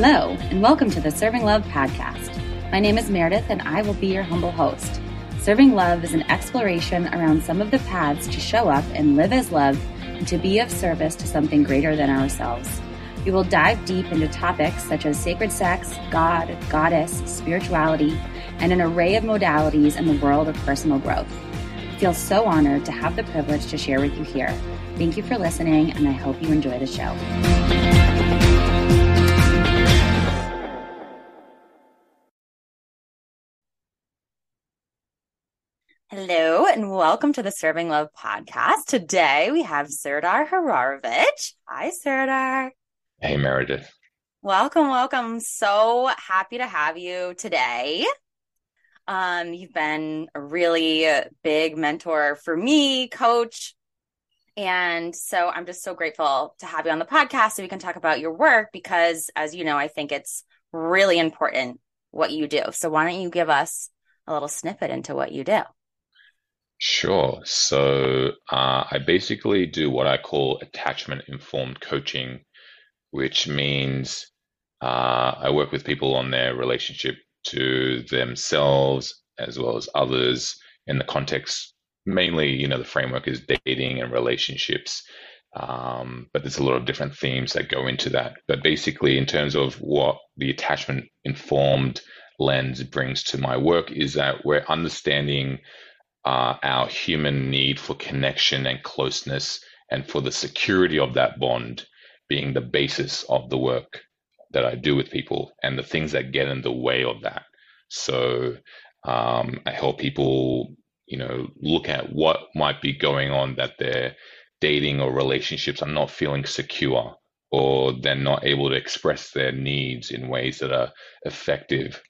Hello, and welcome to the Serving Love podcast. My name is Meredith, and I will be your humble host. Serving Love is an exploration around some of the paths to show up and live as love and to be of service to something greater than ourselves. We will dive deep into topics such as sacred sex, God, goddess, spirituality, and an array of modalities in the world of personal growth. I feel so honored to have the privilege to share with you here. Thank you for listening, and I hope you enjoy the show. Hello and welcome to the Serving Love podcast. Today we have Serdar Hararovich. Hi, Serdar. Hey, Meredith. Welcome, welcome. So happy to have you today. Um, you've been a really big mentor for me, coach. And so I'm just so grateful to have you on the podcast so we can talk about your work because, as you know, I think it's really important what you do. So why don't you give us a little snippet into what you do? Sure. So uh, I basically do what I call attachment informed coaching, which means uh, I work with people on their relationship to themselves as well as others in the context. Mainly, you know, the framework is dating and relationships, um, but there's a lot of different themes that go into that. But basically, in terms of what the attachment informed lens brings to my work, is that we're understanding uh, our human need for connection and closeness and for the security of that bond being the basis of the work that I do with people and the things that get in the way of that. So um, I help people, you know, look at what might be going on that they're dating or relationships are not feeling secure or they're not able to express their needs in ways that are effective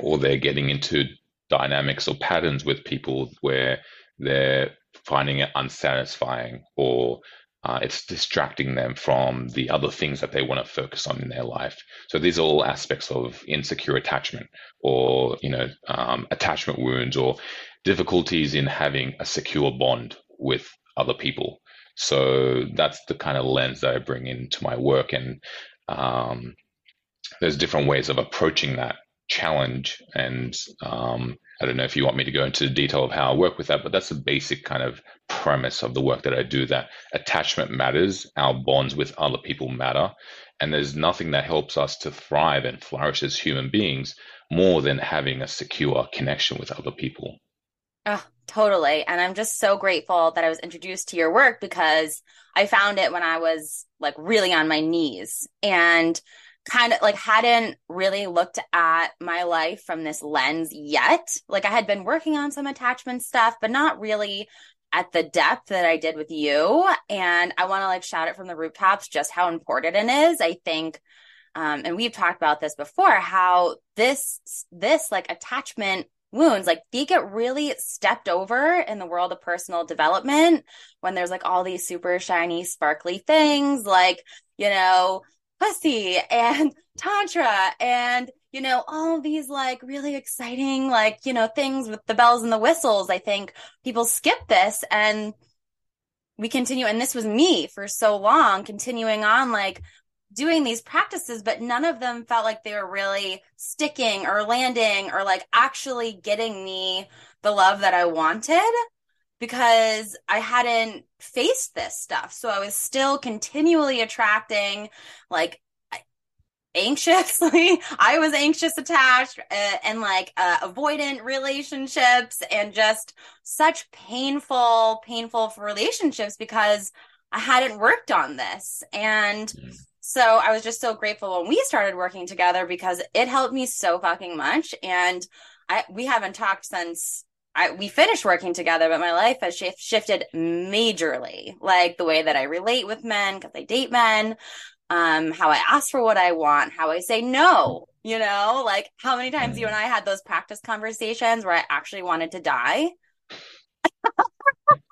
or they're getting into dynamics or patterns with people where they're finding it unsatisfying or uh, it's distracting them from the other things that they want to focus on in their life. So these are all aspects of insecure attachment, or you know, um, attachment wounds, or difficulties in having a secure bond with other people. So that's the kind of lens that I bring into my work, and um, there's different ways of approaching that challenge. And um, I don't know if you want me to go into the detail of how I work with that, but that's the basic kind of premise of the work that I do that attachment matters, our bonds with other people matter. And there's nothing that helps us to thrive and flourish as human beings more than having a secure connection with other people. Oh, totally. And I'm just so grateful that I was introduced to your work because I found it when I was like really on my knees. And kind of like hadn't really looked at my life from this lens yet. Like I had been working on some attachment stuff, but not really at the depth that I did with you. And I want to like shout it from the rooftops just how important it is. I think um, and we've talked about this before how this this like attachment wounds like they get really stepped over in the world of personal development when there's like all these super shiny sparkly things like you know pussy and tantra and you know all these like really exciting like you know things with the bells and the whistles. I think people skip this and we continue and this was me for so long continuing on like doing these practices but none of them felt like they were really sticking or landing or like actually getting me the love that i wanted because I hadn't faced this stuff. So I was still continually attracting like anxiously i was anxious attached uh, and like uh, avoidant relationships and just such painful painful relationships because i hadn't worked on this and mm. so i was just so grateful when we started working together because it helped me so fucking much and i we haven't talked since I, we finished working together, but my life has sh- shifted majorly. Like the way that I relate with men, because I date men, um, how I ask for what I want, how I say no, you know, like how many times you and I had those practice conversations where I actually wanted to die.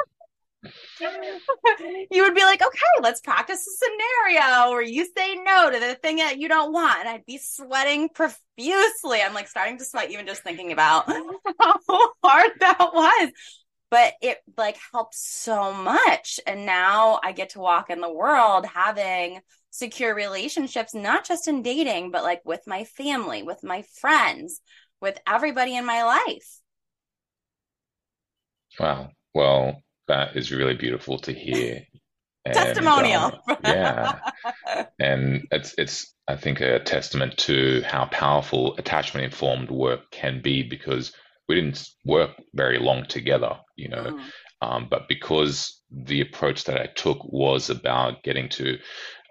you would be like, okay, let's practice a scenario where you say no to the thing that you don't want. And I'd be sweating profusely. I'm like starting to sweat even just thinking about how hard that was. but it like helps so much. And now I get to walk in the world having secure relationships, not just in dating, but like with my family, with my friends, with everybody in my life. Wow. Well, that is really beautiful to hear. And, Testimonial. Um, yeah. and it's it's I think a testament to how powerful attachment informed work can be because we didn't work very long together, you know. Mm. Um, but because the approach that I took was about getting to,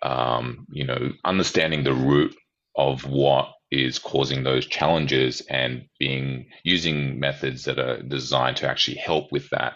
um, you know, understanding the root of what is causing those challenges and being using methods that are designed to actually help with that.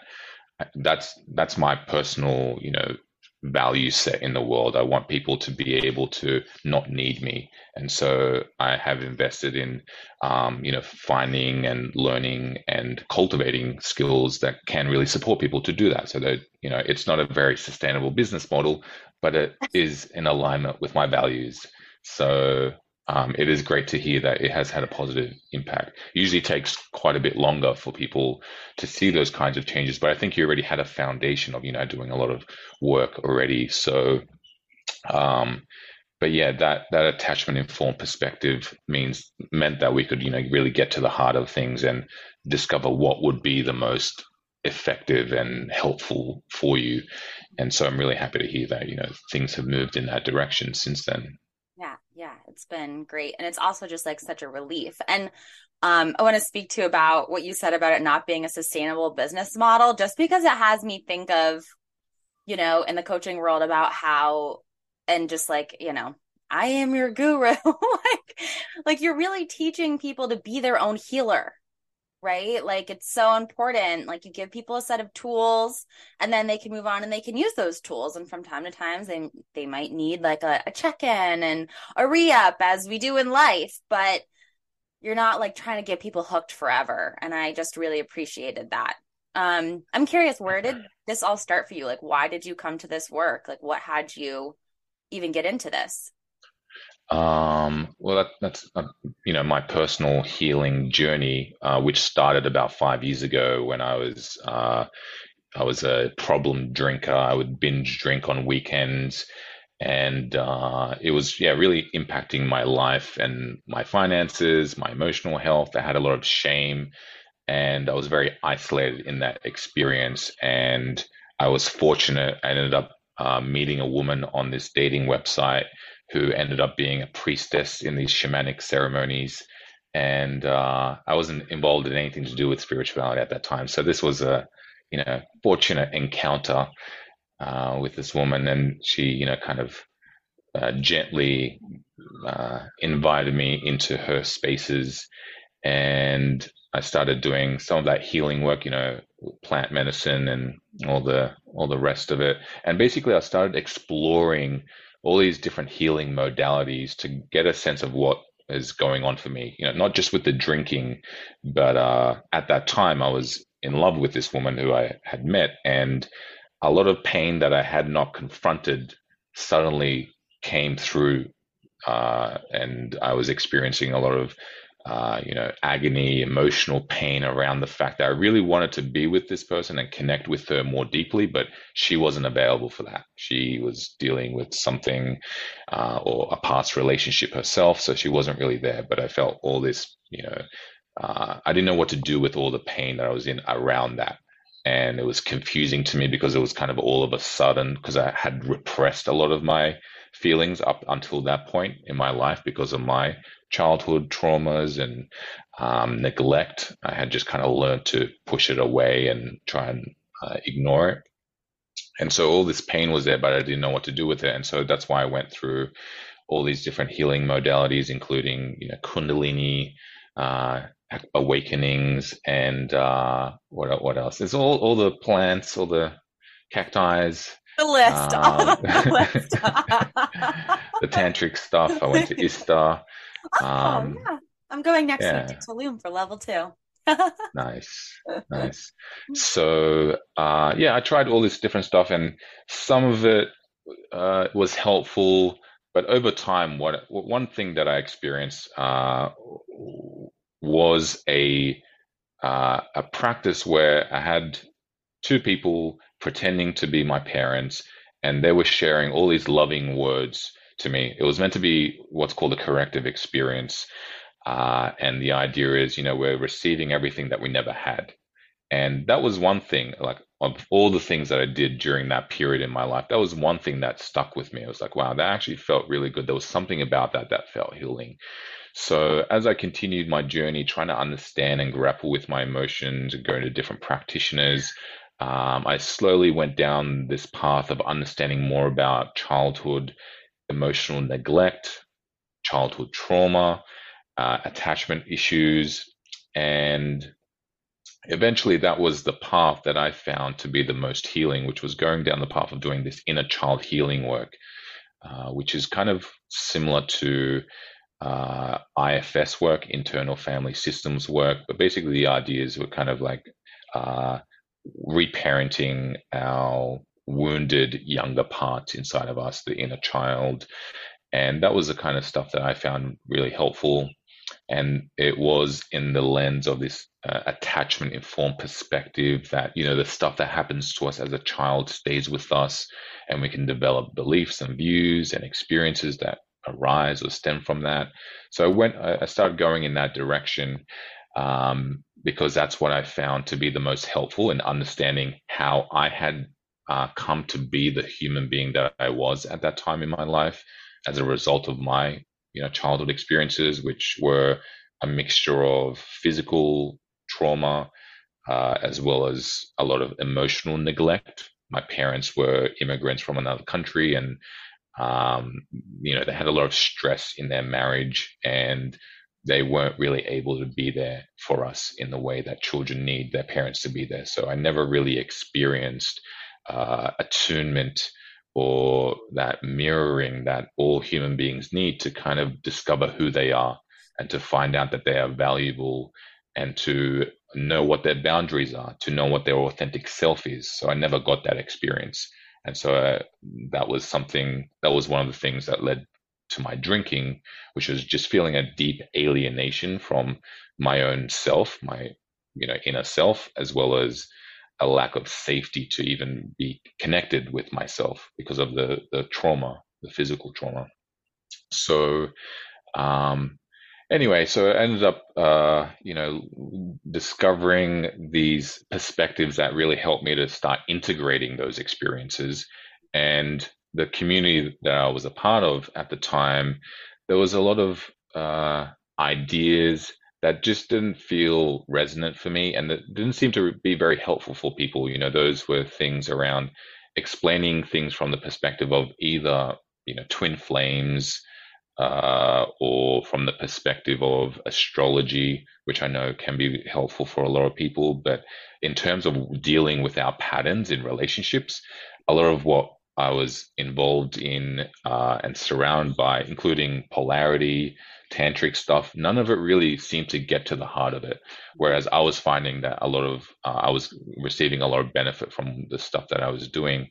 That's that's my personal, you know, value set in the world. I want people to be able to not need me, and so I have invested in, um, you know, finding and learning and cultivating skills that can really support people to do that. So that you know, it's not a very sustainable business model, but it is in alignment with my values. So um, it is great to hear that it has had a positive impact. It usually takes quite a bit longer for people to see those kinds of changes, but I think you already had a foundation of you know doing a lot of work already. So, um, but yeah, that that attachment informed perspective means meant that we could you know really get to the heart of things and discover what would be the most effective and helpful for you. And so I'm really happy to hear that you know things have moved in that direction since then. It's been great. And it's also just like such a relief. And um, I want to speak to about what you said about it not being a sustainable business model, just because it has me think of, you know, in the coaching world about how, and just like, you know, I am your guru. like, like you're really teaching people to be their own healer right? Like it's so important. Like you give people a set of tools and then they can move on and they can use those tools. And from time to time they they might need like a, a check-in and a re-up as we do in life, but you're not like trying to get people hooked forever. And I just really appreciated that. Um, I'm curious, where did this all start for you? Like why did you come to this work? Like what had you even get into this? Um, well, that, that's uh, you know my personal healing journey, uh, which started about five years ago when I was uh, I was a problem drinker. I would binge drink on weekends, and uh, it was yeah really impacting my life and my finances, my emotional health. I had a lot of shame, and I was very isolated in that experience. And I was fortunate. I ended up uh, meeting a woman on this dating website who ended up being a priestess in these shamanic ceremonies. And uh, I wasn't involved in anything to do with spirituality at that time. So this was a, you know, fortunate encounter uh, with this woman, and she, you know, kind of uh, gently uh, invited me into her spaces, and I started doing some of that healing work, you know, plant medicine and all the all the rest of it. And basically, I started exploring all these different healing modalities to get a sense of what is going on for me. You know, not just with the drinking, but uh, at that time I was in love with this woman who I had met, and a lot of pain that I had not confronted suddenly came through, uh, and I was experiencing a lot of uh, you know, agony, emotional pain around the fact that I really wanted to be with this person and connect with her more deeply, but she wasn't available for that. She was dealing with something uh, or a past relationship herself, so she wasn't really there. But I felt all this, you know, uh, I didn't know what to do with all the pain that I was in around that. And it was confusing to me because it was kind of all of a sudden because I had repressed a lot of my feelings up until that point in my life because of my childhood traumas and um, neglect. I had just kind of learned to push it away and try and uh, ignore it. And so all this pain was there, but I didn't know what to do with it. And so that's why I went through all these different healing modalities, including you know Kundalini, uh, awakenings, and uh, what what else? There's all all the plants, all the cacti, the list, uh, the, list. the tantric stuff. I went to ISTA. Oh, um, yeah. I'm going next yeah. week to Tulum for level two. nice, nice. So, uh, yeah, I tried all this different stuff, and some of it uh, was helpful. But over time, what one thing that I experienced uh, was a uh, a practice where I had two people pretending to be my parents, and they were sharing all these loving words to me. It was meant to be what's called a corrective experience. Uh, and the idea is, you know, we're receiving everything that we never had. And that was one thing, like of all the things that I did during that period in my life, that was one thing that stuck with me. I was like, wow, that actually felt really good. There was something about that that felt healing. So as I continued my journey, trying to understand and grapple with my emotions and going to different practitioners, um, I slowly went down this path of understanding more about childhood emotional neglect, childhood trauma, uh, attachment issues, and eventually that was the path that I found to be the most healing, which was going down the path of doing this inner child healing work, uh, which is kind of similar to uh, IFS work, internal family systems work. But basically, the ideas were kind of like uh, reparenting our wounded younger parts inside of us, the inner child. And that was the kind of stuff that I found really helpful. And it was in the lens of this uh, attachment informed perspective that, you know, the stuff that happens to us as a child stays with us and we can develop beliefs and views and experiences that arise or stem from that. So I went, I started going in that direction um, because that's what I found to be the most helpful in understanding how I had uh, come to be the human being that I was at that time in my life as a result of my you know childhood experiences, which were a mixture of physical trauma uh, as well as a lot of emotional neglect. My parents were immigrants from another country, and um, you know, they had a lot of stress in their marriage and they weren't really able to be there for us in the way that children need their parents to be there. So I never really experienced uh, attunement or that mirroring that all human beings need to kind of discover who they are and to find out that they are valuable and to know what their boundaries are, to know what their authentic self is. So I never got that experience. And so uh, that was something that was one of the things that led to my drinking, which was just feeling a deep alienation from my own self, my you know inner self, as well as a lack of safety to even be connected with myself because of the the trauma, the physical trauma. So um, anyway, so I ended up, uh, you know, discovering these perspectives that really helped me to start integrating those experiences. And the community that I was a part of at the time, there was a lot of uh, ideas that just didn't feel resonant for me and that didn't seem to be very helpful for people. You know, those were things around explaining things from the perspective of either, you know, twin flames, uh, or from the perspective of astrology, which I know can be helpful for a lot of people. But in terms of dealing with our patterns in relationships, a lot of what I was involved in uh, and surrounded by, including polarity, tantric stuff, none of it really seemed to get to the heart of it. Whereas I was finding that a lot of, uh, I was receiving a lot of benefit from the stuff that I was doing.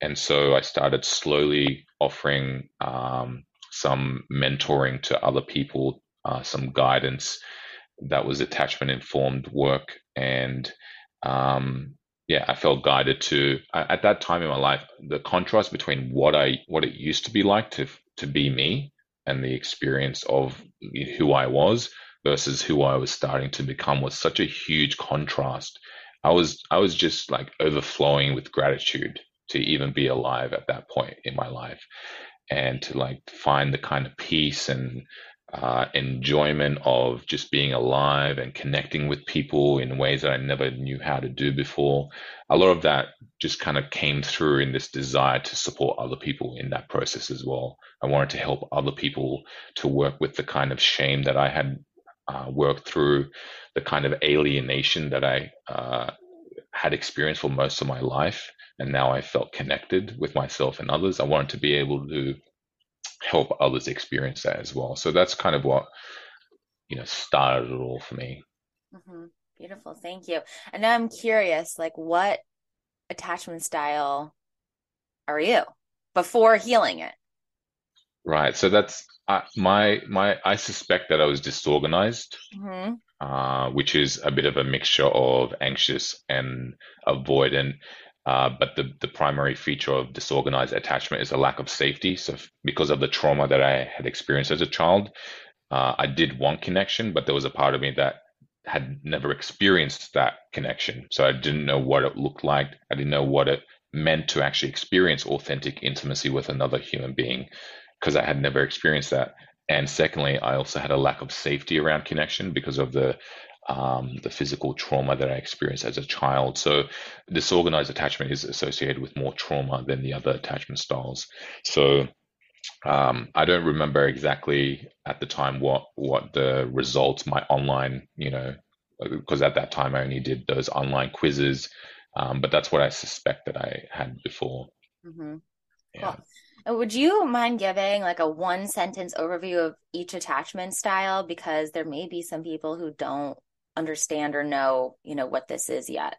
And so I started slowly offering um, some mentoring to other people, uh, some guidance that was attachment informed work. And um, yeah, I felt guided to at that time in my life, the contrast between what I what it used to be like to to be me and the experience of who I was versus who I was starting to become was such a huge contrast. I was I was just like overflowing with gratitude to even be alive at that point in my life and to like find the kind of peace and uh, enjoyment of just being alive and connecting with people in ways that I never knew how to do before. A lot of that just kind of came through in this desire to support other people in that process as well. I wanted to help other people to work with the kind of shame that I had uh, worked through, the kind of alienation that I uh, had experienced for most of my life and now I felt connected with myself and others. I wanted to be able to help others experience that as well. So that's kind of what you know started it all for me. Mm-hmm. Beautiful, thank you. And now I'm curious, like, what attachment style are you before healing it? Right. So that's uh, my my. I suspect that I was disorganized. Mm-hmm. uh, which is a bit of a mixture of anxious and avoidant. Uh, but the, the primary feature of disorganized attachment is a lack of safety. So, because of the trauma that I had experienced as a child, uh, I did want connection, but there was a part of me that had never experienced that connection. So, I didn't know what it looked like. I didn't know what it meant to actually experience authentic intimacy with another human being because I had never experienced that. And secondly, I also had a lack of safety around connection because of the um, the physical trauma that I experienced as a child. So, disorganized attachment is associated with more trauma than the other attachment styles. So, um, I don't remember exactly at the time what what the results, my online, you know, because at that time I only did those online quizzes, um, but that's what I suspect that I had before. Mm-hmm. Yeah. Cool. Would you mind giving like a one sentence overview of each attachment style? Because there may be some people who don't understand or know, you know, what this is yet.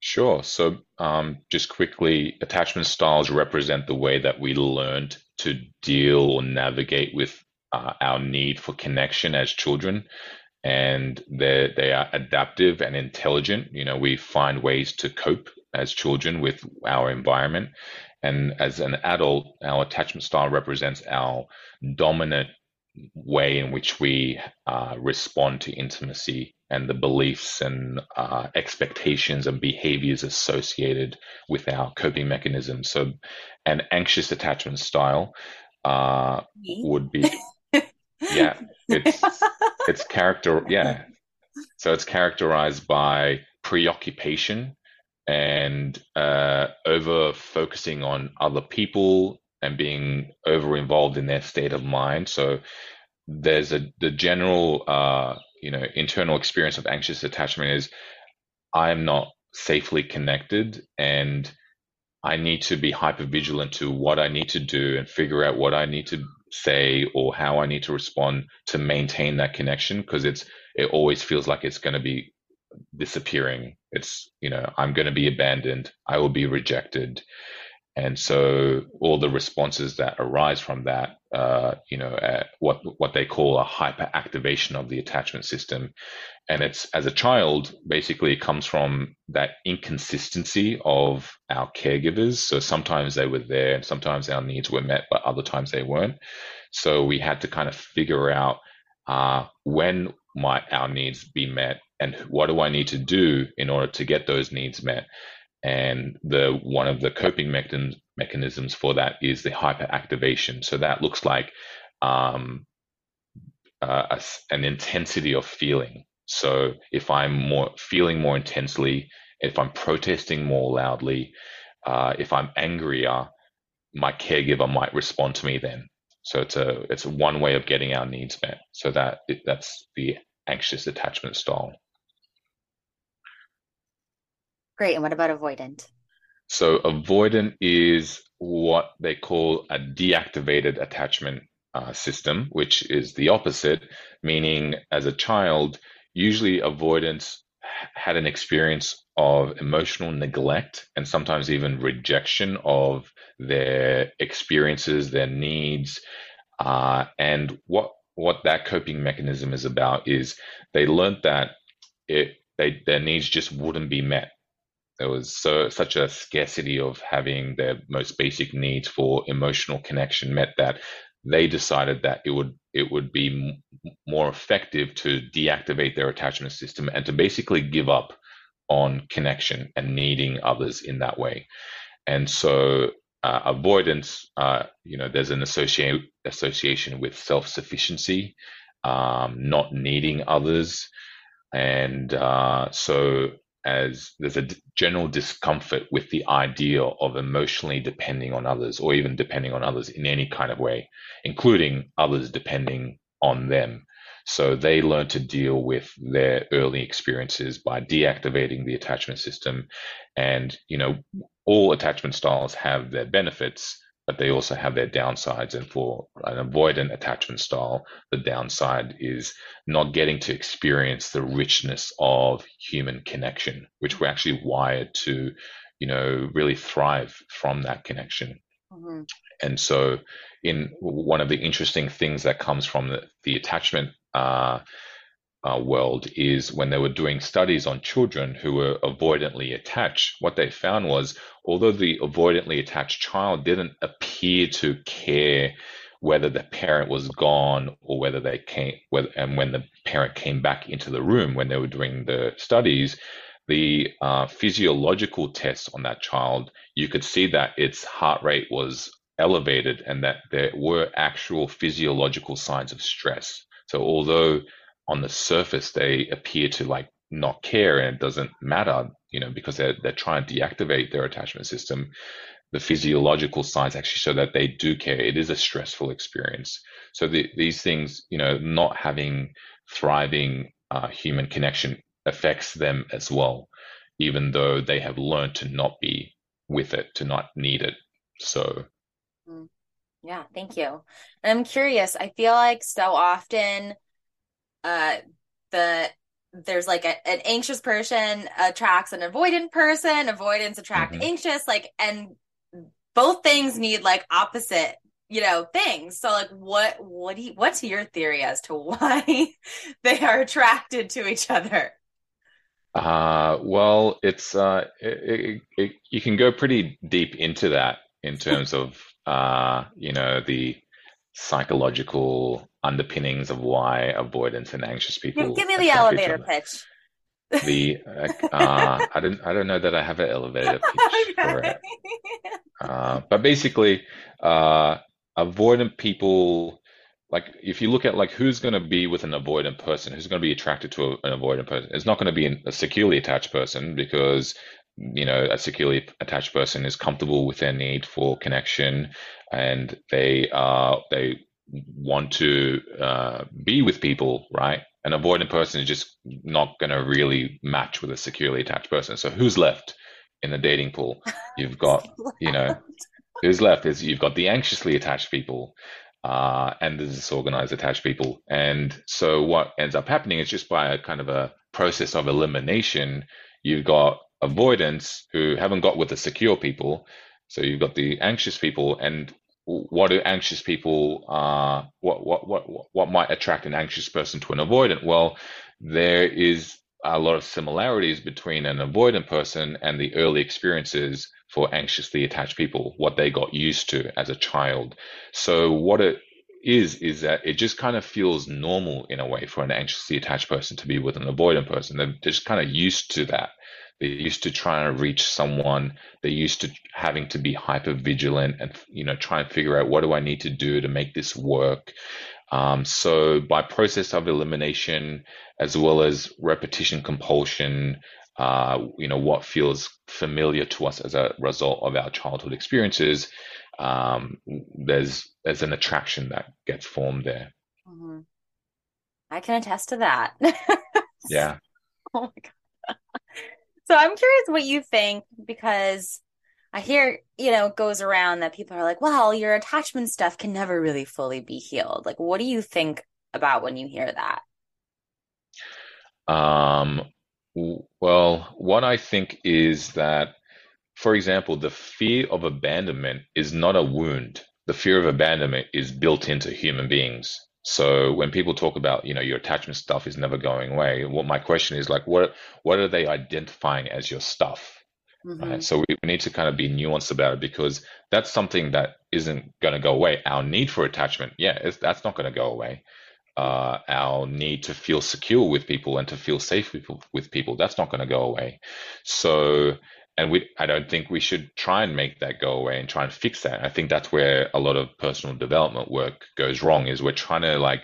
Sure. So, um, just quickly, attachment styles represent the way that we learned to deal or navigate with uh, our need for connection as children. And they they are adaptive and intelligent. You know, we find ways to cope as children with our environment. And as an adult, our attachment style represents our dominant way in which we uh, respond to intimacy and the beliefs and uh, expectations and behaviors associated with our coping mechanisms. So, an anxious attachment style uh, would be, yeah, it's it's character, yeah. So it's characterized by preoccupation and uh, over focusing on other people and being over involved in their state of mind. So there's a the general uh, you know internal experience of anxious attachment is I am not safely connected and I need to be hyper vigilant to what I need to do and figure out what I need to say or how I need to respond to maintain that connection because it's it always feels like it's going to be disappearing. It's, you know, I'm going to be abandoned. I will be rejected. And so all the responses that arise from that, uh, you know, uh, what what they call a hyperactivation of the attachment system, and it's as a child basically it comes from that inconsistency of our caregivers. So sometimes they were there, and sometimes our needs were met, but other times they weren't. So we had to kind of figure out uh, when might our needs be met and what do I need to do in order to get those needs met? And the one of the coping mechanisms mechanisms for that is the hyperactivation. So that looks like um, uh, a, an intensity of feeling. So if I'm more feeling more intensely, if I'm protesting more loudly, uh, if I'm angrier, my caregiver might respond to me then. So it's a it's one way of getting our needs met. So that that's the anxious attachment style. Great. And what about avoidant? So, avoidant is what they call a deactivated attachment uh, system, which is the opposite, meaning as a child, usually avoidance had an experience of emotional neglect and sometimes even rejection of their experiences, their needs. Uh, and what what that coping mechanism is about is they learned that it they, their needs just wouldn't be met there was so such a scarcity of having their most basic needs for emotional connection met that they decided that it would it would be more effective to deactivate their attachment system and to basically give up on connection and needing others in that way. And so uh, avoidance uh, you know there's an associate, association with self-sufficiency um, not needing others. And uh, so as there's a general discomfort with the idea of emotionally depending on others or even depending on others in any kind of way, including others depending on them. So they learn to deal with their early experiences by deactivating the attachment system. And, you know, all attachment styles have their benefits, but they also have their downsides. And for an avoidant attachment style, the downside is not getting to experience the richness of human connection, which we're actually wired to, you know, really thrive from that connection. Mm-hmm. And so, in one of the interesting things that comes from the, the attachment uh, uh, world is when they were doing studies on children who were avoidantly attached, what they found was although the avoidantly attached child didn't appear to care whether the parent was gone or whether they came, whether, and when the parent came back into the room when they were doing the studies, the uh, physiological tests on that child, you could see that its heart rate was elevated and that there were actual physiological signs of stress. So although on the surface they appear to like not care and it doesn't matter, you know, because they're they're trying to deactivate their attachment system, the physiological signs actually show that they do care. It is a stressful experience. So the, these things, you know, not having thriving uh, human connection affects them as well, even though they have learned to not be with it, to not need it. So, mm. yeah, thank you. And I'm curious, I feel like so often uh, the there's like a, an anxious person attracts an avoidant person, avoidance attract mm-hmm. anxious, like, and both things need like opposite you know things so like what what do you, what's your theory as to why they are attracted to each other uh, well, it's uh, it, it, it, you can go pretty deep into that in terms of uh, you know the psychological underpinnings of why avoidance and anxious people. Give me the elevator pitch. The uh, uh, I don't I don't know that I have an elevator pitch okay. for it. Uh, but basically, uh, avoidant people like if you look at like who's going to be with an avoidant person who's going to be attracted to a, an avoidant person it's not going to be a securely attached person because you know a securely attached person is comfortable with their need for connection and they uh they want to uh, be with people right an avoidant person is just not going to really match with a securely attached person so who's left in the dating pool you've got you know who's left is you've got the anxiously attached people uh, and the disorganized attached people. And so what ends up happening is just by a kind of a process of elimination, you've got avoidance who haven't got with the secure people. So you've got the anxious people and what do anxious people uh what what what what might attract an anxious person to an avoidant well there is a lot of similarities between an avoidant person and the early experiences for anxiously attached people, what they got used to as a child. So what it is is that it just kind of feels normal in a way for an anxiously attached person to be with an avoidant person. They're just kind of used to that. They're used to trying to reach someone. They're used to having to be hyper vigilant and you know try and figure out what do I need to do to make this work. Um, so by process of elimination, as well as repetition compulsion, uh, you know, what feels familiar to us as a result of our childhood experiences, um, there's there's an attraction that gets formed there. Mm-hmm. I can attest to that. yeah. Oh my god. So I'm curious what you think because I hear, you know, it goes around that people are like, well, your attachment stuff can never really fully be healed. Like, what do you think about when you hear that? Um, well, what I think is that, for example, the fear of abandonment is not a wound. The fear of abandonment is built into human beings. So when people talk about, you know, your attachment stuff is never going away, what my question is like, what what are they identifying as your stuff? Mm-hmm. Right? So we need to kind of be nuanced about it because that's something that isn't going to go away. Our need for attachment, yeah, that's not going to go away uh, our need to feel secure with people and to feel safe with, with people. That's not going to go away. So, and we, I don't think we should try and make that go away and try and fix that. I think that's where a lot of personal development work goes wrong. Is we're trying to like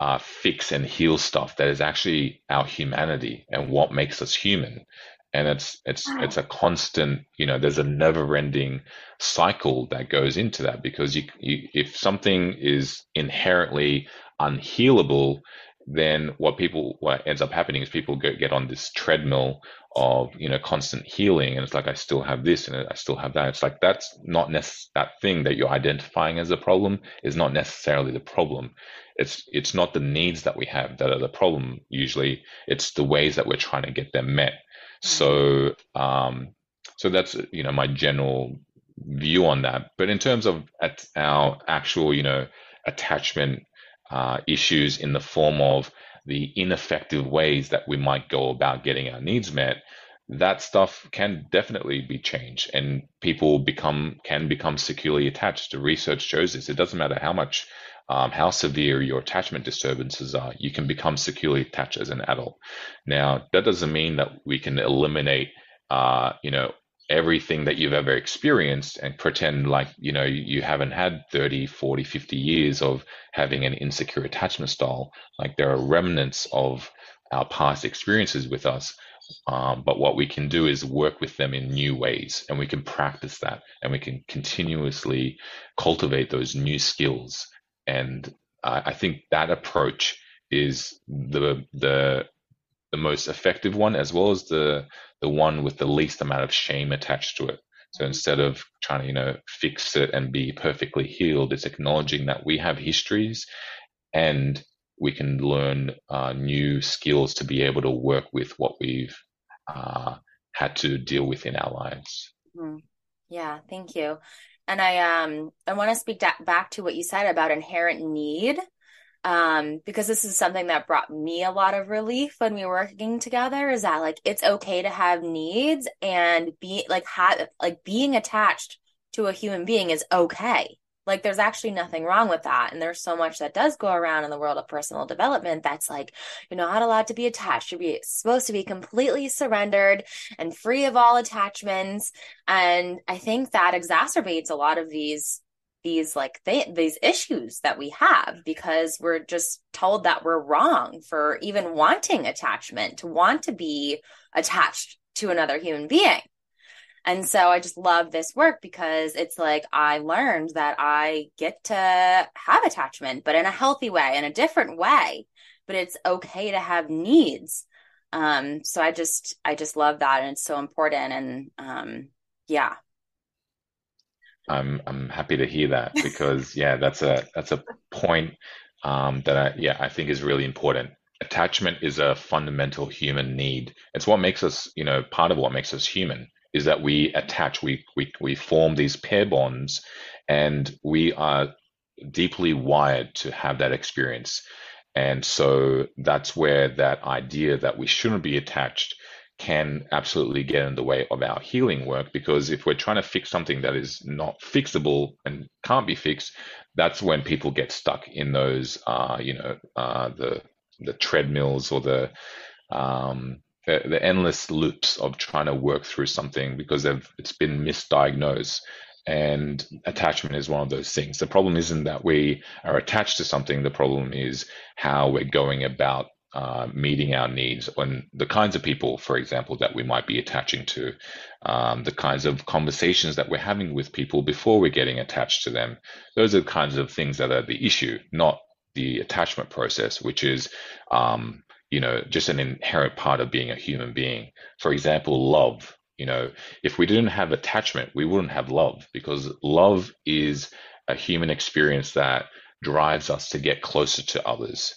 uh, fix and heal stuff that is actually our humanity and what makes us human. And it's it's it's a constant, you know. There's a never-ending cycle that goes into that because you, you if something is inherently unhealable, then what people what ends up happening is people get on this treadmill of you know constant healing and it's like i still have this and i still have that. It's like that's not necess- that thing that you're identifying as a problem is not necessarily the problem. It's it's not the needs that we have that are the problem usually. It's the ways that we're trying to get them met. So um so that's you know my general view on that. But in terms of at our actual you know attachment uh, issues in the form of the ineffective ways that we might go about getting our needs met, that stuff can definitely be changed and people become can become securely attached. The research shows this. It doesn't matter how much um, how severe your attachment disturbances are, you can become securely attached as an adult. Now, that doesn't mean that we can eliminate, uh, you know, everything that you've ever experienced and pretend like, you know, you haven't had 30, 40, 50 years of having an insecure attachment style. Like there are remnants of our past experiences with us. Um, but what we can do is work with them in new ways and we can practice that and we can continuously cultivate those new skills and I, I think that approach is the the the most effective one, as well as the the one with the least amount of shame attached to it. So instead of trying to, you know, fix it and be perfectly healed, it's acknowledging that we have histories and we can learn uh, new skills to be able to work with what we've uh, had to deal with in our lives. Mm. Yeah, thank you. And I um I want to speak da- back to what you said about inherent need. Um, because this is something that brought me a lot of relief when we were working together is that like it's okay to have needs and be like have like being attached to a human being is okay. Like there's actually nothing wrong with that. And there's so much that does go around in the world of personal development that's like, you're not allowed to be attached. You're supposed to be completely surrendered and free of all attachments. And I think that exacerbates a lot of these these like th- these issues that we have because we're just told that we're wrong for even wanting attachment to want to be attached to another human being and so I just love this work because it's like I learned that I get to have attachment, but in a healthy way, in a different way. But it's okay to have needs. Um, so I just I just love that and it's so important. And um, yeah. I'm I'm happy to hear that because yeah, that's a that's a point um, that I yeah I think is really important attachment is a fundamental human need. It's what makes us, you know, part of what makes us human is that we attach, we, we, we form these pair bonds, and we are deeply wired to have that experience. And so that's where that idea that we shouldn't be attached can absolutely get in the way of our healing work because if we're trying to fix something that is not fixable and can't be fixed, that's when people get stuck in those, uh, you know, uh, the the treadmills or the um, the, the endless loops of trying to work through something because it's been misdiagnosed and attachment is one of those things. The problem isn't that we are attached to something. The problem is how we're going about uh, meeting our needs and the kinds of people, for example, that we might be attaching to, um, the kinds of conversations that we're having with people before we're getting attached to them. Those are the kinds of things that are the issue, not the attachment process, which is um, you know, just an inherent part of being a human being. For example, love. You know, if we didn't have attachment, we wouldn't have love because love is a human experience that drives us to get closer to others,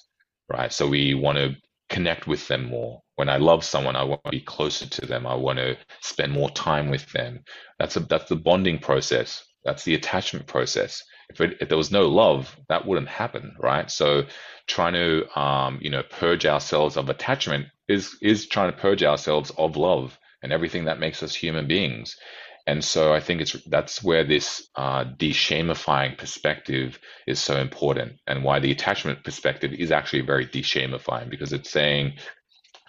right? So we want to connect with them more. When I love someone, I want to be closer to them. I want to spend more time with them. That's a that's the bonding process. That's the attachment process. If, it, if there was no love, that wouldn't happen, right? So trying to um, you know purge ourselves of attachment is is trying to purge ourselves of love and everything that makes us human beings. And so I think it's that's where this uh, de-shamifying perspective is so important, and why the attachment perspective is actually very de-shamifying because it's saying,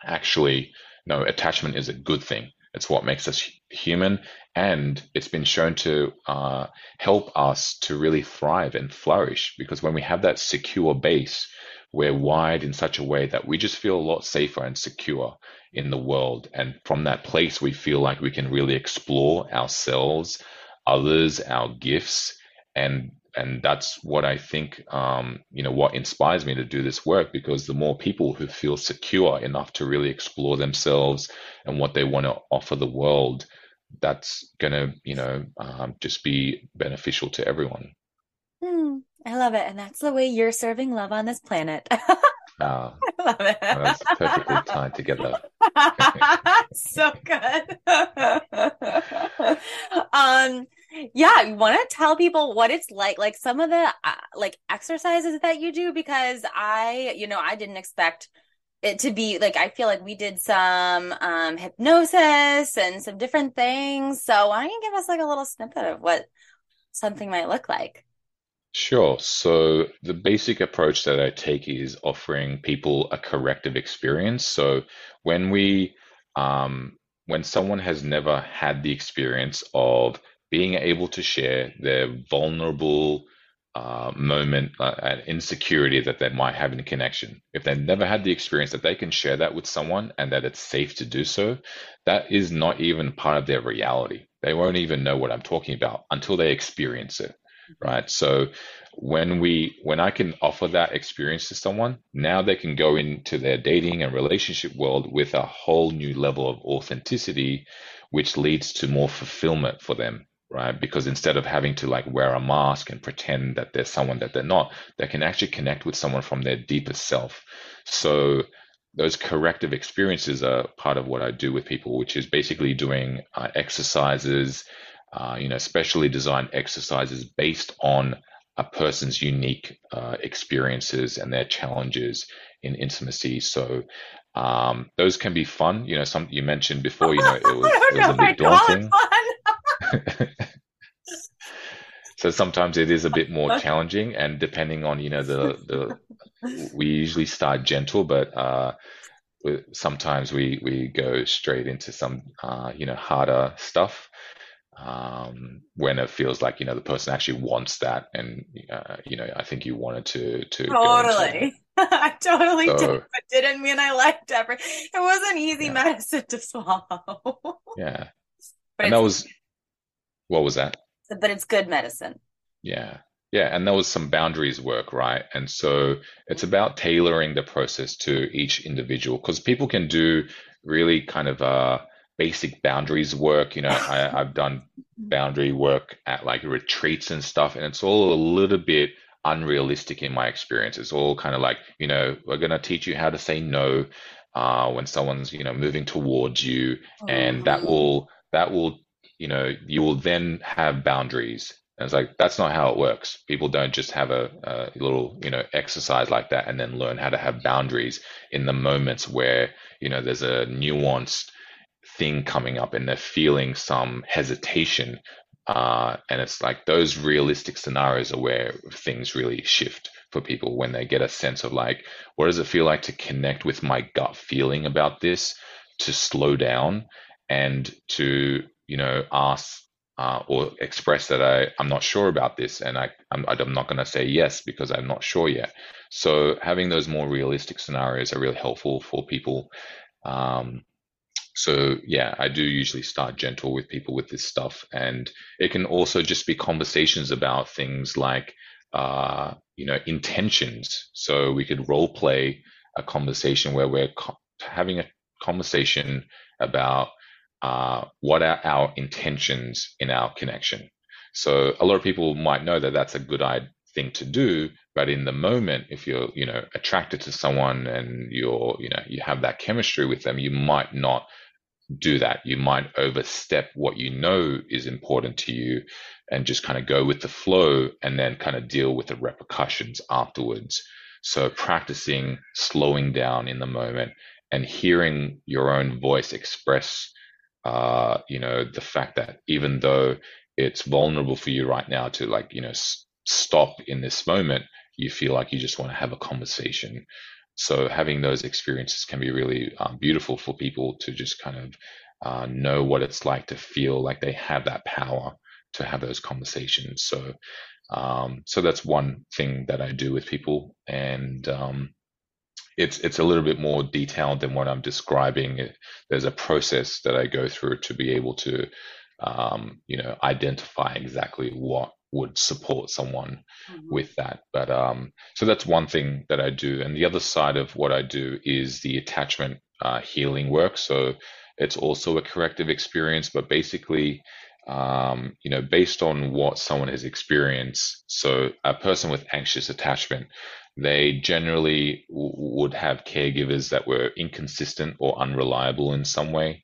actually, no, attachment is a good thing. It's what makes us human, and it's been shown to uh, help us to really thrive and flourish because when we have that secure base we're wired in such a way that we just feel a lot safer and secure in the world. And from that place, we feel like we can really explore ourselves, others, our gifts, and and that's what I think, um, you know, what inspires me to do this work because the more people who feel secure enough to really explore themselves and what they want to offer the world, that's going to, you know, um, just be beneficial to everyone. Hmm. I love it. And that's the way you're serving love on this planet. oh, I love it. That's perfectly tied together. so good. um, yeah, you want to tell people what it's like, like some of the uh, like exercises that you do, because I, you know, I didn't expect it to be like I feel like we did some um hypnosis and some different things. So why don't you give us like a little snippet of what something might look like? Sure. So the basic approach that I take is offering people a corrective experience. So when we, um, when someone has never had the experience of being able to share their vulnerable uh, moment uh, and insecurity that they might have in a connection, if they've never had the experience that they can share that with someone and that it's safe to do so, that is not even part of their reality. They won't even know what I'm talking about until they experience it right? So when we when I can offer that experience to someone, now they can go into their dating and relationship world with a whole new level of authenticity, which leads to more fulfillment for them, right? Because instead of having to like wear a mask and pretend that they're someone that they're not, they can actually connect with someone from their deepest self. So those corrective experiences are part of what I do with people, which is basically doing uh, exercises uh, you know, specially designed exercises based on a person's unique uh, experiences and their challenges in intimacy. So um, those can be fun. You know, some you mentioned before. You know, it was, it was a bit daunting. so sometimes it is a bit more challenging, and depending on you know the the we usually start gentle, but uh, sometimes we we go straight into some uh, you know harder stuff um, when it feels like you know the person actually wants that, and uh, you know I think you wanted to to totally. I totally so, did, but didn't mean I liked every. It wasn't easy yeah. medicine to swallow. yeah, but and that was what was that? But it's good medicine. Yeah, yeah, and there was some boundaries work, right? And so it's about tailoring the process to each individual because people can do really kind of uh basic boundaries work. You know, I, I've done boundary work at like retreats and stuff, and it's all a little bit unrealistic in my experience. It's all kind of like, you know, we're going to teach you how to say no uh, when someone's, you know, moving towards you, and that mm-hmm. will that will, you know, you will then have boundaries. And it's like that's not how it works. People don't just have a, a little, you know, exercise like that and then learn how to have boundaries in the moments where, you know, there's a nuanced thing coming up and they're feeling some hesitation. Uh, and it's like those realistic scenarios are where things really shift for people when they get a sense of like, what does it feel like to connect with my gut feeling about this, to slow down and to, you know, ask uh, or express that I, I'm not sure about this and I, I'm, I'm not going to say yes because I'm not sure yet. So having those more realistic scenarios are really helpful for people. Um, so yeah, I do usually start gentle with people with this stuff, and it can also just be conversations about things like, uh, you know, intentions. So we could role play a conversation where we're co- having a conversation about uh, what are our intentions in our connection. So a lot of people might know that that's a good idea thing to do, but in the moment, if you're, you know, attracted to someone and you're, you know, you have that chemistry with them, you might not do that. You might overstep what you know is important to you and just kind of go with the flow and then kind of deal with the repercussions afterwards. So practicing slowing down in the moment and hearing your own voice express, uh, you know, the fact that even though it's vulnerable for you right now to like, you know, s- stop in this moment, you feel like you just want to have a conversation so having those experiences can be really um, beautiful for people to just kind of uh, know what it's like to feel like they have that power to have those conversations. So, um, so that's one thing that I do with people, and um, it's it's a little bit more detailed than what I'm describing. There's a process that I go through to be able to, um, you know, identify exactly what would support someone mm-hmm. with that. But um, so that's one thing that I do, and the other side of what I do is the attachment uh, healing work. So it's also a corrective experience, but basically, um, you know, based on what someone has experienced. So a person with anxious attachment, they generally w- would have caregivers that were inconsistent or unreliable in some way,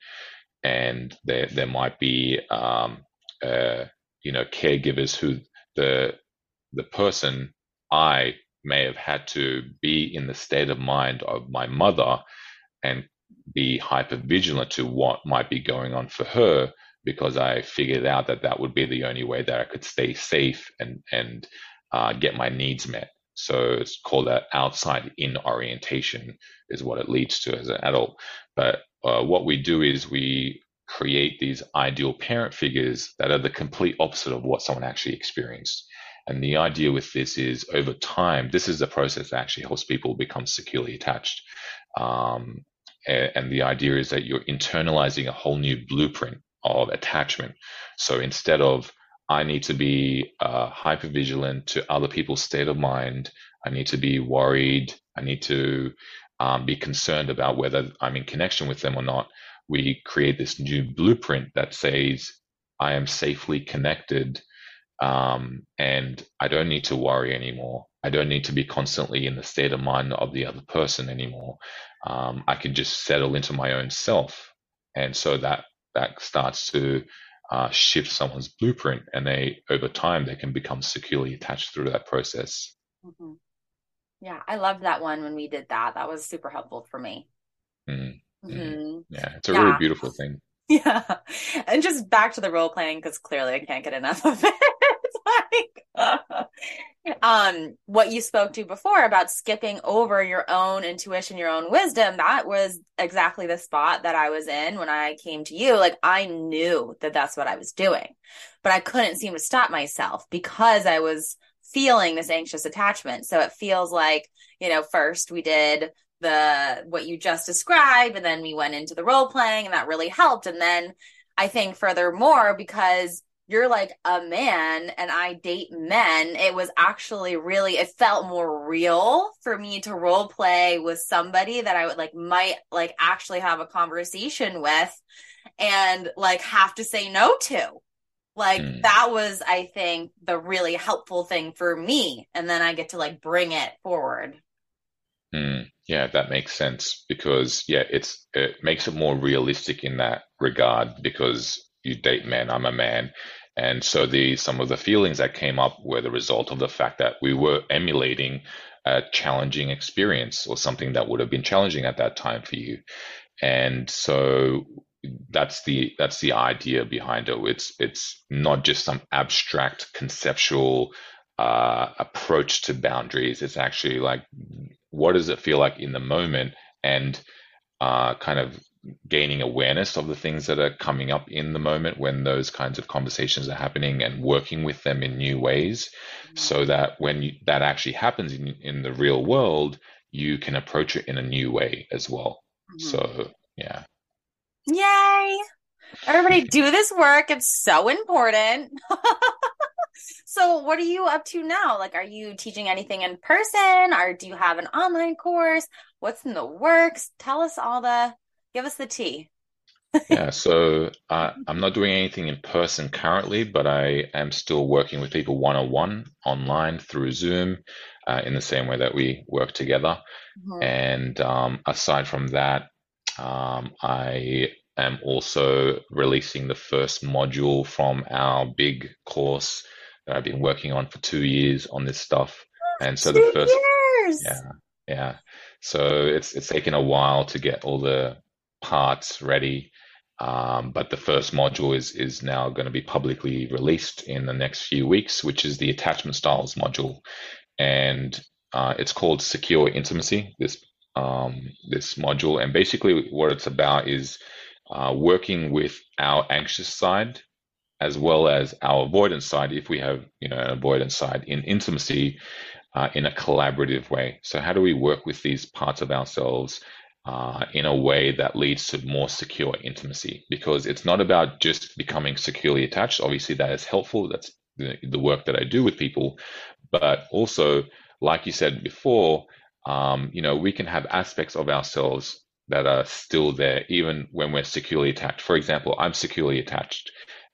and there there might be um, uh, you know caregivers who the the person I may have had to be in the state of mind of my mother and be hyper vigilant to what might be going on for her because I figured out that that would be the only way that I could stay safe and and uh, get my needs met. So it's called that outside in orientation is what it leads to as an adult. But uh, what we do is we create these ideal parent figures that are the complete opposite of what someone actually experienced. And the idea with this is over time, this is the process that actually helps people become securely attached. Um, and, and the idea is that you're internalizing a whole new blueprint of attachment. So instead of I need to be uh, hyper vigilant to other people's state of mind. I need to be worried. I need to um, be concerned about whether I'm in connection with them or not. We create this new blueprint that says I am safely connected um, and I don't need to worry anymore. I don't need to be constantly in the state of mind of the other person anymore. Um, I can just settle into my own self. And so that that starts to uh, shift someone's blueprint and they over time they can become securely attached through that process mm-hmm. yeah i loved that one when we did that that was super helpful for me mm-hmm. Mm-hmm. yeah it's a yeah. really beautiful thing. Yeah. And just back to the role playing because clearly i can't get enough of it. Like um what you spoke to before about skipping over your own intuition your own wisdom that was exactly the spot that i was in when i came to you. Like i knew that that's what i was doing but i couldn't seem to stop myself because i was feeling this anxious attachment. So it feels like you know first we did the what you just described and then we went into the role playing and that really helped and then i think furthermore because you're like a man and I date men, it was actually really, it felt more real for me to role play with somebody that I would like, might like actually have a conversation with and like have to say no to. Like mm. that was, I think, the really helpful thing for me. And then I get to like bring it forward. Mm. Yeah, that makes sense because yeah, it's it makes it more realistic in that regard because you date men, I'm a man. And so the some of the feelings that came up were the result of the fact that we were emulating a challenging experience or something that would have been challenging at that time for you. And so that's the that's the idea behind it. It's it's not just some abstract conceptual uh, approach to boundaries. It's actually like what does it feel like in the moment and uh, kind of gaining awareness of the things that are coming up in the moment when those kinds of conversations are happening and working with them in new ways mm-hmm. so that when you, that actually happens in, in the real world you can approach it in a new way as well. Mm-hmm. so yeah. Yay! Everybody do this work. It's so important so what are you up to now like are you teaching anything in person or do you have an online course what's in the works tell us all the Give us the tea. yeah, so uh, I'm not doing anything in person currently, but I am still working with people one on one online through Zoom uh, in the same way that we work together. Mm-hmm. And um, aside from that, um, I am also releasing the first module from our big course that I've been working on for two years on this stuff. And so two the first, years. yeah, yeah. So it's it's taken a while to get all the parts ready. Um, but the first module is is now going to be publicly released in the next few weeks, which is the attachment styles module, and uh, it's called Secure Intimacy. This um, this module, and basically what it's about is uh, working with our anxious side as well as our avoidance side, if we have you know an avoidance side in intimacy, uh, in a collaborative way. So how do we work with these parts of ourselves? uh, in a way that leads to more secure intimacy because it's not about just becoming securely attached. Obviously, that is helpful. That's the, the work that I do with people. But also, like you said before, um, you know, we can have aspects of ourselves that are still there even when we're securely attached. For example, I'm securely attached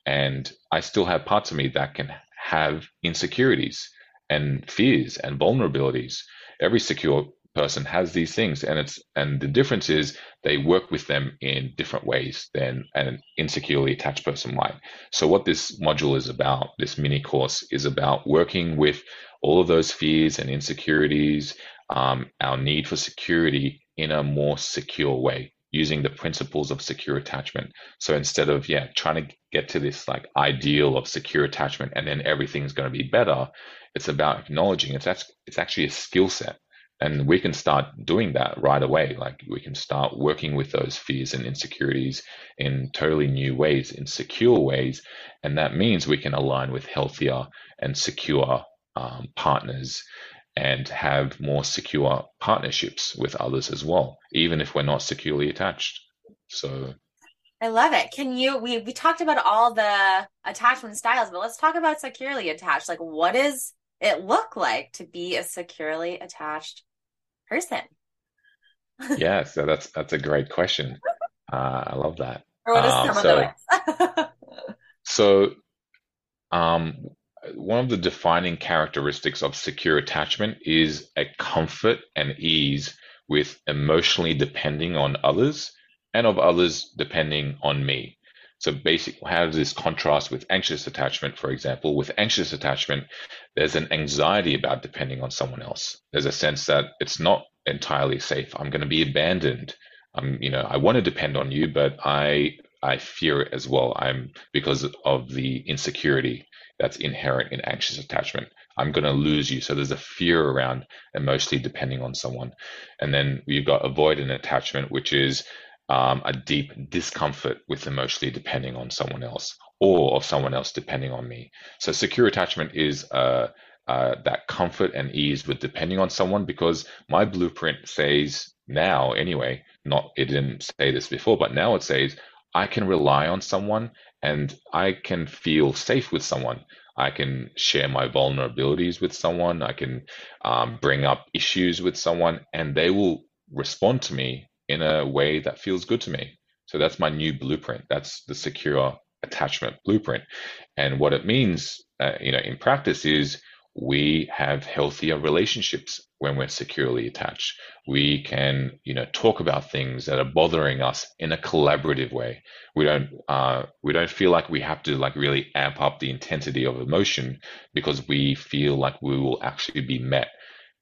and I still have parts of me that can have insecurities and fears and vulnerabilities. Every secure person has these things and it's and the difference is they work with them in different ways than an insecurely attached person might so what this module is about this mini course is about working with all of those fears and insecurities um, our need for security in a more secure way using the principles of secure attachment. So instead of yeah trying to get to this like ideal of secure attachment and then everything's going to be better it's about acknowledging it's it's actually a skill set. And we can start doing that right away. Like we can start working with those fears and insecurities in totally new ways in secure ways. And that means we can align with healthier and secure um, partners and have more secure partnerships with others as well even if we're not securely attached so I love it. Can you we we talked about all the attachment styles, but let's talk about securely attached. Like what does it look like to be a securely attached person? yeah, so that's that's a great question. Uh, I love that. Or what is um, some so, of the so, um, one of the defining characteristics of secure attachment is a comfort and ease with emotionally depending on others and of others depending on me. So basically, how does this contrast with anxious attachment, for example? With anxious attachment, there's an anxiety about depending on someone else. There's a sense that it's not entirely safe. I'm going to be abandoned. I'm, you know, I want to depend on you, but I I fear it as well. I'm because of the insecurity that's inherent in anxious attachment. I'm going to lose you. So there's a fear around emotionally depending on someone. And then you've got avoidant attachment, which is um, a deep discomfort with emotionally depending on someone else or of someone else depending on me. So secure attachment is uh, uh, that comfort and ease with depending on someone because my blueprint says now anyway, not it didn't say this before, but now it says I can rely on someone and I can feel safe with someone. I can share my vulnerabilities with someone. I can um, bring up issues with someone, and they will respond to me in a way that feels good to me. So that's my new blueprint. That's the secure attachment blueprint. And what it means, uh, you know, in practice is we have healthier relationships when we're securely attached. We can, you know, talk about things that are bothering us in a collaborative way. We don't, uh, we don't feel like we have to like really amp up the intensity of emotion because we feel like we will actually be met.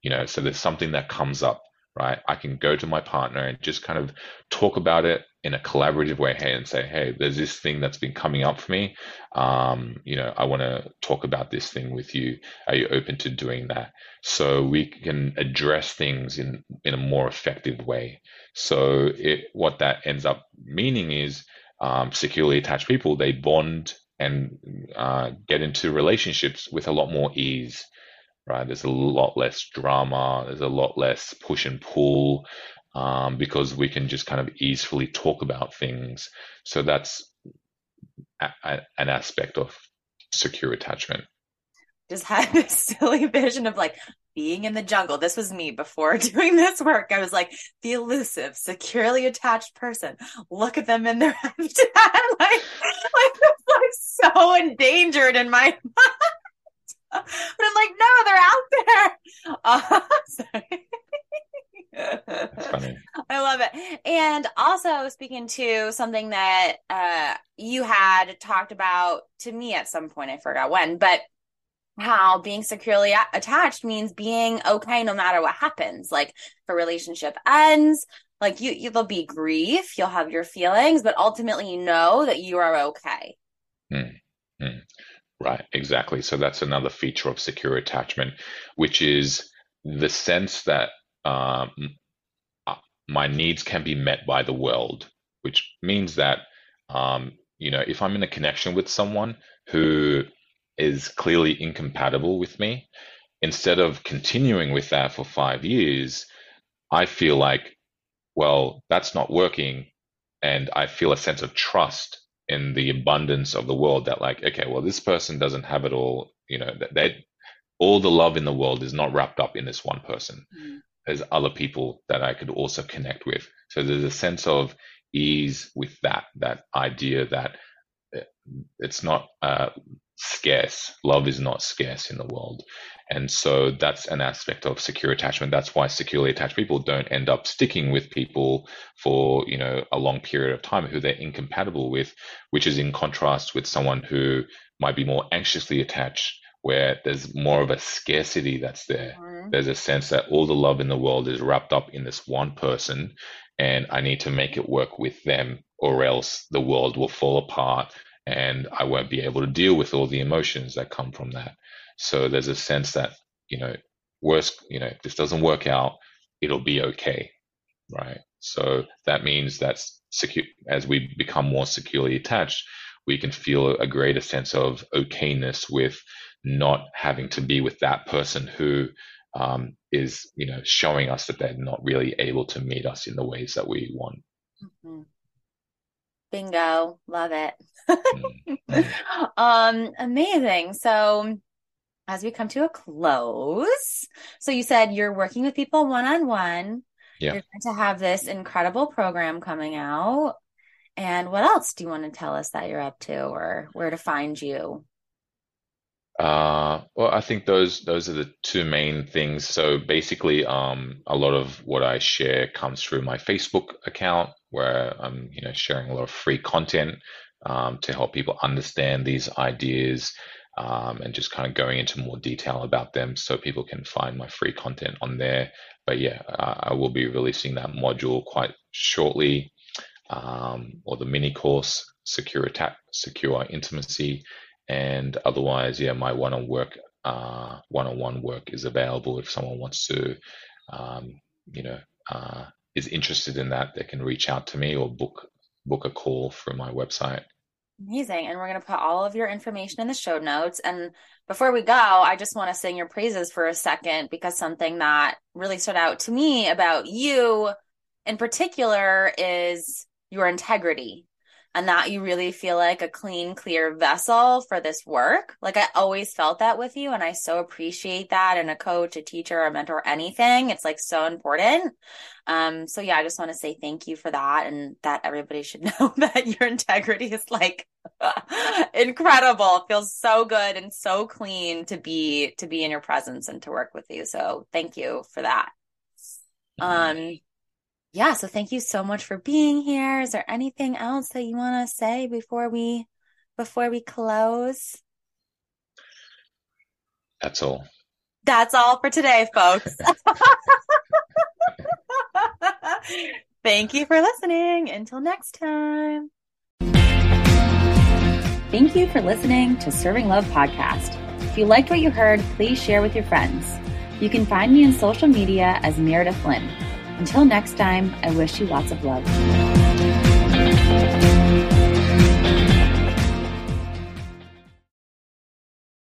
You know, so there's something that comes up right? I can go to my partner and just kind of talk about it in a collaborative way hey, and say, hey, there's this thing that's been coming up for me. Um, you know, I want to talk about this thing with you. Are you open to doing that? So we can address things in in a more effective way. So it, what that ends up meaning is um, securely attached people they bond and uh, get into relationships with a lot more ease right? There's a lot less drama. There's a lot less push and pull um, because we can just kind of easily talk about things. So that's a, a, an aspect of secure attachment. Just had this silly vision of like being in the jungle. This was me before doing this work. I was like the elusive, securely attached person. Look at them in their habitat, like, like, like so endangered in my mind. But I'm like, no, they're out there. Uh. That's funny. I love it. And also speaking to something that uh, you had talked about to me at some point, I forgot when, but how being securely attached means being okay no matter what happens. Like if a relationship ends, like you, you there'll be grief, you'll have your feelings, but ultimately you know that you are okay. Hmm. Right, exactly. So that's another feature of secure attachment, which is the sense that um, uh, my needs can be met by the world, which means that um, you know if I'm in a connection with someone who is clearly incompatible with me, instead of continuing with that for five years, I feel like, well, that's not working, and I feel a sense of trust in the abundance of the world that like okay well this person doesn't have it all you know that they all the love in the world is not wrapped up in this one person. Mm. there's other people that i could also connect with. So there's a sense of ease with that that idea that it's not uh, scarce. Love is not scarce in the world And so that's an aspect of secure attachment. That's why securely attached people don't end up sticking with people for, you know, a long period of time who they're incompatible with, which is in contrast with someone who might be more anxiously attached, where there's more of a scarcity that's there. Mm-hmm. There's a sense that all the love in the world is wrapped up in this one person, and I need to make it work with them, or else the world will fall apart and I won't be able to deal with all the emotions that come from that. So there's a sense that, you know, worst, you know, if this doesn't work out, it'll be okay. Right. So that means that secure, as we become more securely attached, we can feel a greater sense of okayness with not having to be with that person who um, is, you know, showing us that they're not really able to meet us in the ways that we want. Mm-hmm. Bingo. Love it. Mm-hmm. um, amazing. So as we come to a close, so you said you're working with people one on one. Yeah. You're going to have this incredible program coming out. And what else do you want to tell us that you're up to or where to find you? Uh, well, I think those those are the two main things. So basically, um, a lot of what I share comes through my Facebook account, where I'm you know sharing a lot of free content um, to help people understand these ideas um, and just kind of going into more detail about them, so people can find my free content on there. But yeah, uh, I will be releasing that module quite shortly, um, or the mini course, secure attack, secure intimacy and otherwise, yeah, my one-on work, uh, one-on-one work is available if someone wants to, um, you know, uh, is interested in that. They can reach out to me or book book a call through my website. Amazing. And we're going to put all of your information in the show notes. And before we go, I just want to sing your praises for a second because something that really stood out to me about you in particular is your integrity and that you really feel like a clean, clear vessel for this work. Like I always felt that with you. And I so appreciate that And a coach, a teacher, a mentor, anything. It's like so important. Um, so yeah, I just want to say thank you for that and that everybody should know that your integrity is like incredible. It feels so good and so clean to be to be in your presence and to work with you. So thank you for that. Um yeah, so thank you so much for being here. Is there anything else that you want to say before we before we close? That's all. That's all for today, folks. Thank you for listening. Until next time. Thank you for listening to Serving Love Podcast. If you liked what you heard, please share with your friends. You can find me on social media as Meredith Lynn. Until next time, I wish you lots of love.